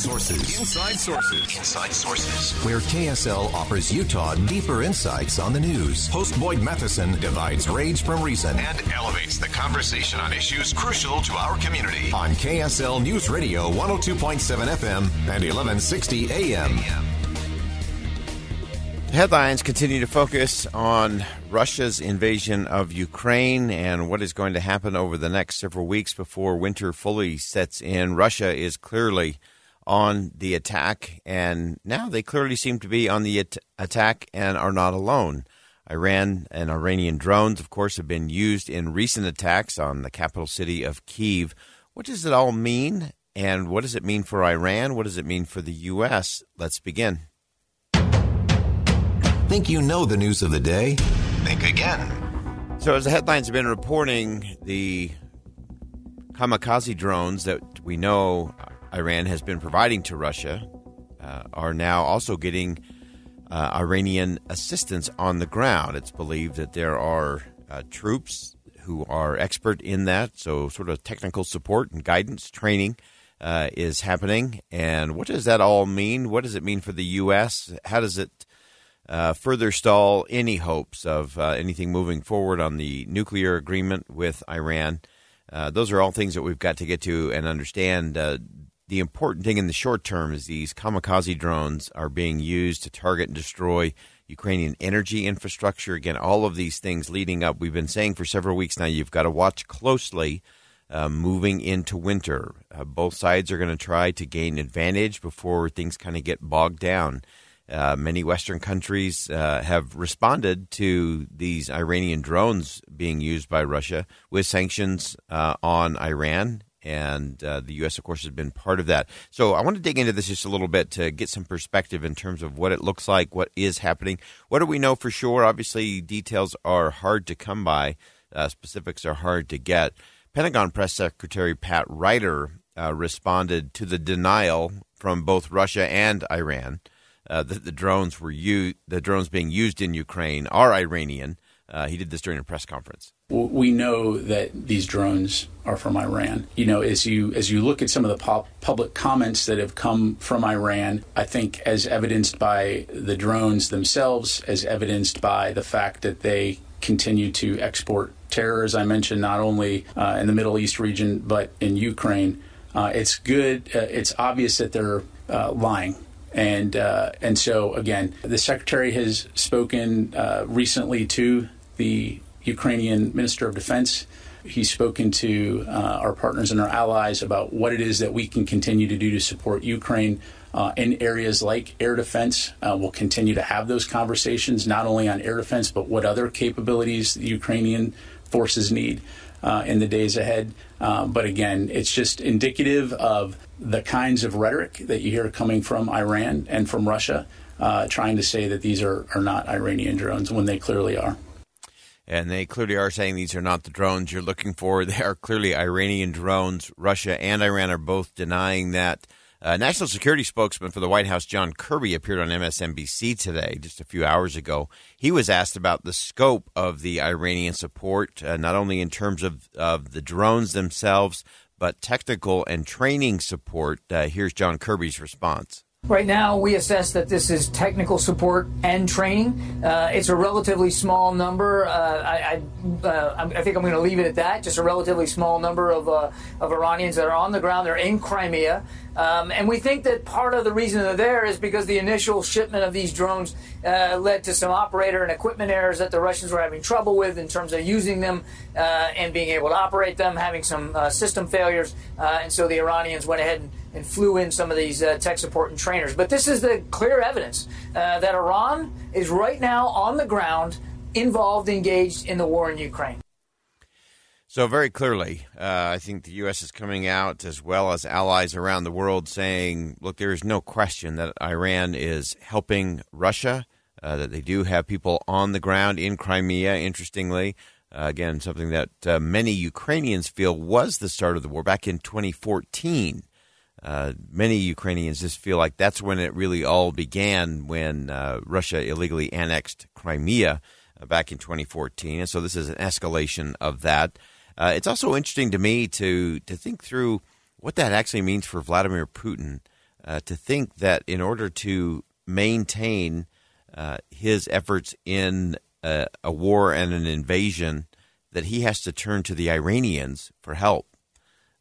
Inside Sources. Inside Sources. Inside Sources. Where KSL offers Utah deeper insights on the news. Host Boyd Matheson divides rage from reason and elevates the conversation on issues crucial to our community. On KSL News Radio 102.7 FM and 1160 AM. Headlines continue to focus on Russia's invasion of Ukraine and what is going to happen over the next several weeks before winter fully sets in. Russia is clearly on the attack, and now they clearly seem to be on the at- attack and are not alone. Iran and Iranian drones, of course, have been used in recent attacks on the capital city of Kiev. What does it all mean? And what does it mean for Iran? What does it mean for the U.S.? Let's begin. Think you know the news of the day? Think again. So, as the headlines have been reporting, the kamikaze drones that we know Iran has been providing to Russia uh, are now also getting uh, Iranian assistance on the ground. It's believed that there are uh, troops who are expert in that, so sort of technical support and guidance training. Uh, is happening, and what does that all mean? What does it mean for the U.S.? How does it uh, further stall any hopes of uh, anything moving forward on the nuclear agreement with Iran. Uh, those are all things that we've got to get to and understand. Uh, the important thing in the short term is these kamikaze drones are being used to target and destroy Ukrainian energy infrastructure. Again, all of these things leading up, we've been saying for several weeks now, you've got to watch closely. Uh, moving into winter, uh, both sides are going to try to gain advantage before things kind of get bogged down. Uh, many Western countries uh, have responded to these Iranian drones being used by Russia with sanctions uh, on Iran. And uh, the U.S., of course, has been part of that. So I want to dig into this just a little bit to get some perspective in terms of what it looks like, what is happening. What do we know for sure? Obviously, details are hard to come by, uh, specifics are hard to get. Pentagon Press Secretary Pat Ryder uh, responded to the denial from both Russia and Iran uh, that the drones were the drones being used in Ukraine are Iranian. Uh, he did this during a press conference. We know that these drones are from Iran. You know, as you as you look at some of the pop, public comments that have come from Iran, I think as evidenced by the drones themselves, as evidenced by the fact that they continue to export terror, as I mentioned, not only uh, in the Middle East region but in Ukraine. Uh, it's good. Uh, it's obvious that they're uh, lying and uh, and so again, the secretary has spoken uh, recently to the Ukrainian Minister of Defense. He's spoken to uh, our partners and our allies about what it is that we can continue to do to support Ukraine uh, in areas like air defense. Uh, we'll continue to have those conversations, not only on air defense, but what other capabilities the Ukrainian forces need uh, in the days ahead. Uh, but again, it's just indicative of the kinds of rhetoric that you hear coming from Iran and from Russia, uh, trying to say that these are, are not Iranian drones when they clearly are. And they clearly are saying these are not the drones you're looking for. They are clearly Iranian drones. Russia and Iran are both denying that. Uh, National Security spokesman for the White House, John Kirby, appeared on MSNBC today, just a few hours ago. He was asked about the scope of the Iranian support, uh, not only in terms of, of the drones themselves, but technical and training support. Uh, here's John Kirby's response. Right now, we assess that this is technical support and training. Uh, it's a relatively small number. Uh, I, I, uh, I, think I'm going to leave it at that. Just a relatively small number of, uh, of Iranians that are on the ground. They're in Crimea. Um, and we think that part of the reason they're there is because the initial shipment of these drones uh, led to some operator and equipment errors that the Russians were having trouble with in terms of using them uh, and being able to operate them, having some system failures. and so the Iranians went ahead and and flew in some of these uh, tech support and trainers. But this is the clear evidence uh, that Iran is right now on the ground involved, engaged in the war in Ukraine. So, very clearly, uh, I think the U.S. is coming out as well as allies around the world saying, look, there is no question that Iran is helping Russia, uh, that they do have people on the ground in Crimea, interestingly. Uh, again, something that uh, many Ukrainians feel was the start of the war back in 2014. Uh, many Ukrainians just feel like that's when it really all began when uh, Russia illegally annexed Crimea back in 2014. And so this is an escalation of that. Uh, it's also interesting to me to to think through what that actually means for Vladimir Putin. Uh, to think that in order to maintain uh, his efforts in a, a, war and an invasion, that he has to turn to the Iranians for help.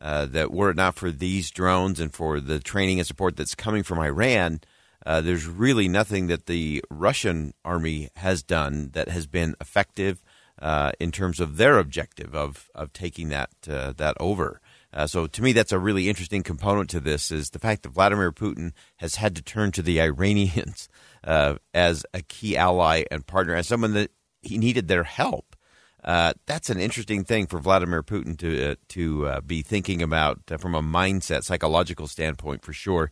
Uh, that were it not for these drones and for the training and support that's coming from Iran, uh, there's really nothing that the Russian army has done that has been effective uh, in terms of their objective of of taking that uh, that over. Uh, so to me, that's a really interesting component to this is the fact that Vladimir Putin has had to turn to the Iranians uh, as a key ally and partner, as someone that he needed their help. Uh, that's an interesting thing for Vladimir Putin to uh, to be thinking about from a mindset, psychological standpoint, for sure.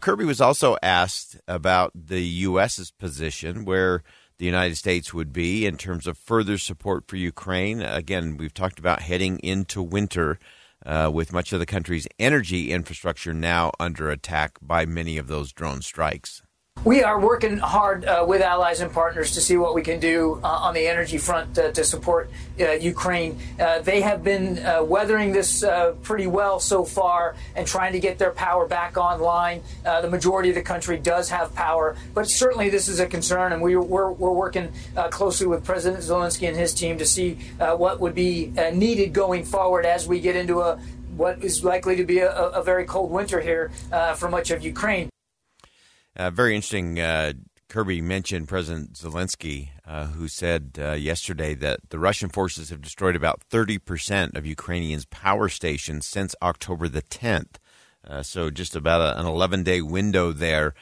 Kirby was also asked about the U.S.'s position, where the United States would be in terms of further support for Ukraine. Again, we've talked about heading into winter uh, with much of the country's energy infrastructure now under attack by many of those drone strikes. We are working hard uh, with allies and partners to see what we can do uh, on the energy front uh, to support uh, Ukraine. Uh, they have been uh, weathering this pretty well so far and trying to get their power back online. the majority of the country does have power, but certainly this is a concern, and we, we're, we're working closely with President Zelensky and his team to see what would be needed going forward as we get into a what is likely to be a, a very cold winter here for much of Ukraine. Uh, very interesting. Uh, Kirby mentioned President Zelensky, uh, who said uh, yesterday that the Russian forces have destroyed about 30% of Ukrainians' power stations since October the 10th. Uh, so, just about a, an 11 day window there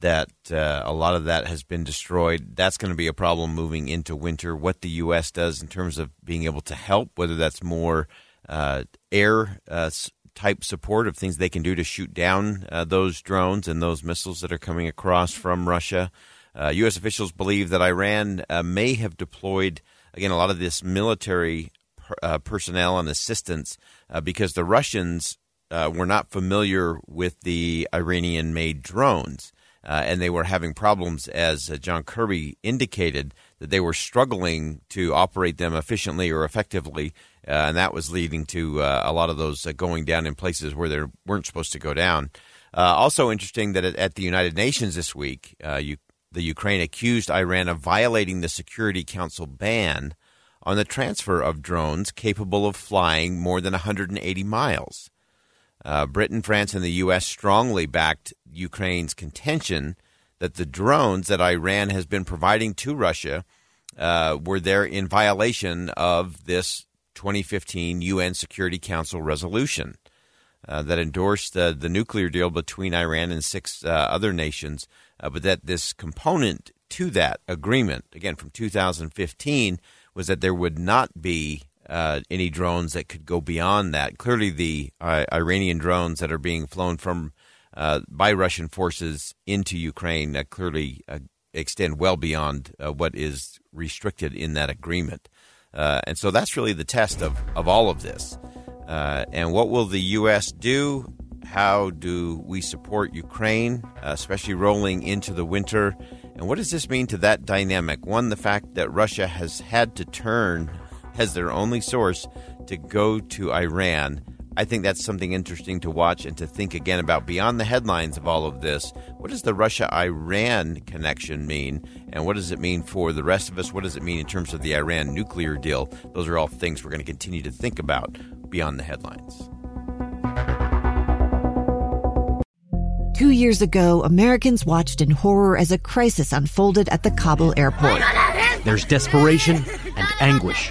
that uh, a lot of that has been destroyed. That's going to be a problem moving into winter. What the U.S. does in terms of being able to help, whether that's more air type support of things they can do to shoot down uh, those drones and those missiles that are coming across from Russia. Uh, U.S. officials believe that Iran uh, may have deployed, again, a lot of this military per, uh, personnel and assistance uh, because the Russians uh, were not familiar with the Iranian made drones. And they were having problems, as John Kirby indicated, that they were struggling to operate them efficiently or effectively uh, and that was leading to uh, a lot of those uh, going down in places where they weren't supposed to go down. also interesting that at, the United Nations this week, you, the Ukraine accused Iran of violating the Security Council ban on the transfer of drones capable of flying more than 180 miles. Uh, Britain, France, and the U.S. strongly backed Ukraine's contention that the drones that Iran has been providing to Russia uh, were there in violation of this 2015 UN Security Council resolution uh, that endorsed the nuclear deal between Iran and six uh, other nations, uh, but that this component to that agreement, again from 2015, was that there would not be uh, any drones that could go beyond that. Clearly, the uh, Iranian drones that are being flown from by Russian forces into Ukraine clearly extend well beyond what is restricted in that agreement. Uh, and so that's really the test of, of all of this. Uh, and what will the U.S. do? How do we support Ukraine, uh, especially rolling into the winter? And what does this mean to that dynamic? One, the fact that Russia has had to turn as their only source to go to Iran I think that's something interesting to watch and to think again about beyond the headlines of all of this. What does the Russia Iran connection mean? And what does it mean for the rest of us? What does it mean in terms of the Iran nuclear deal? Those are all things we're going to continue to think about beyond the headlines. Two years ago, Americans watched in horror as a crisis unfolded at the Kabul airport. There's desperation and anguish.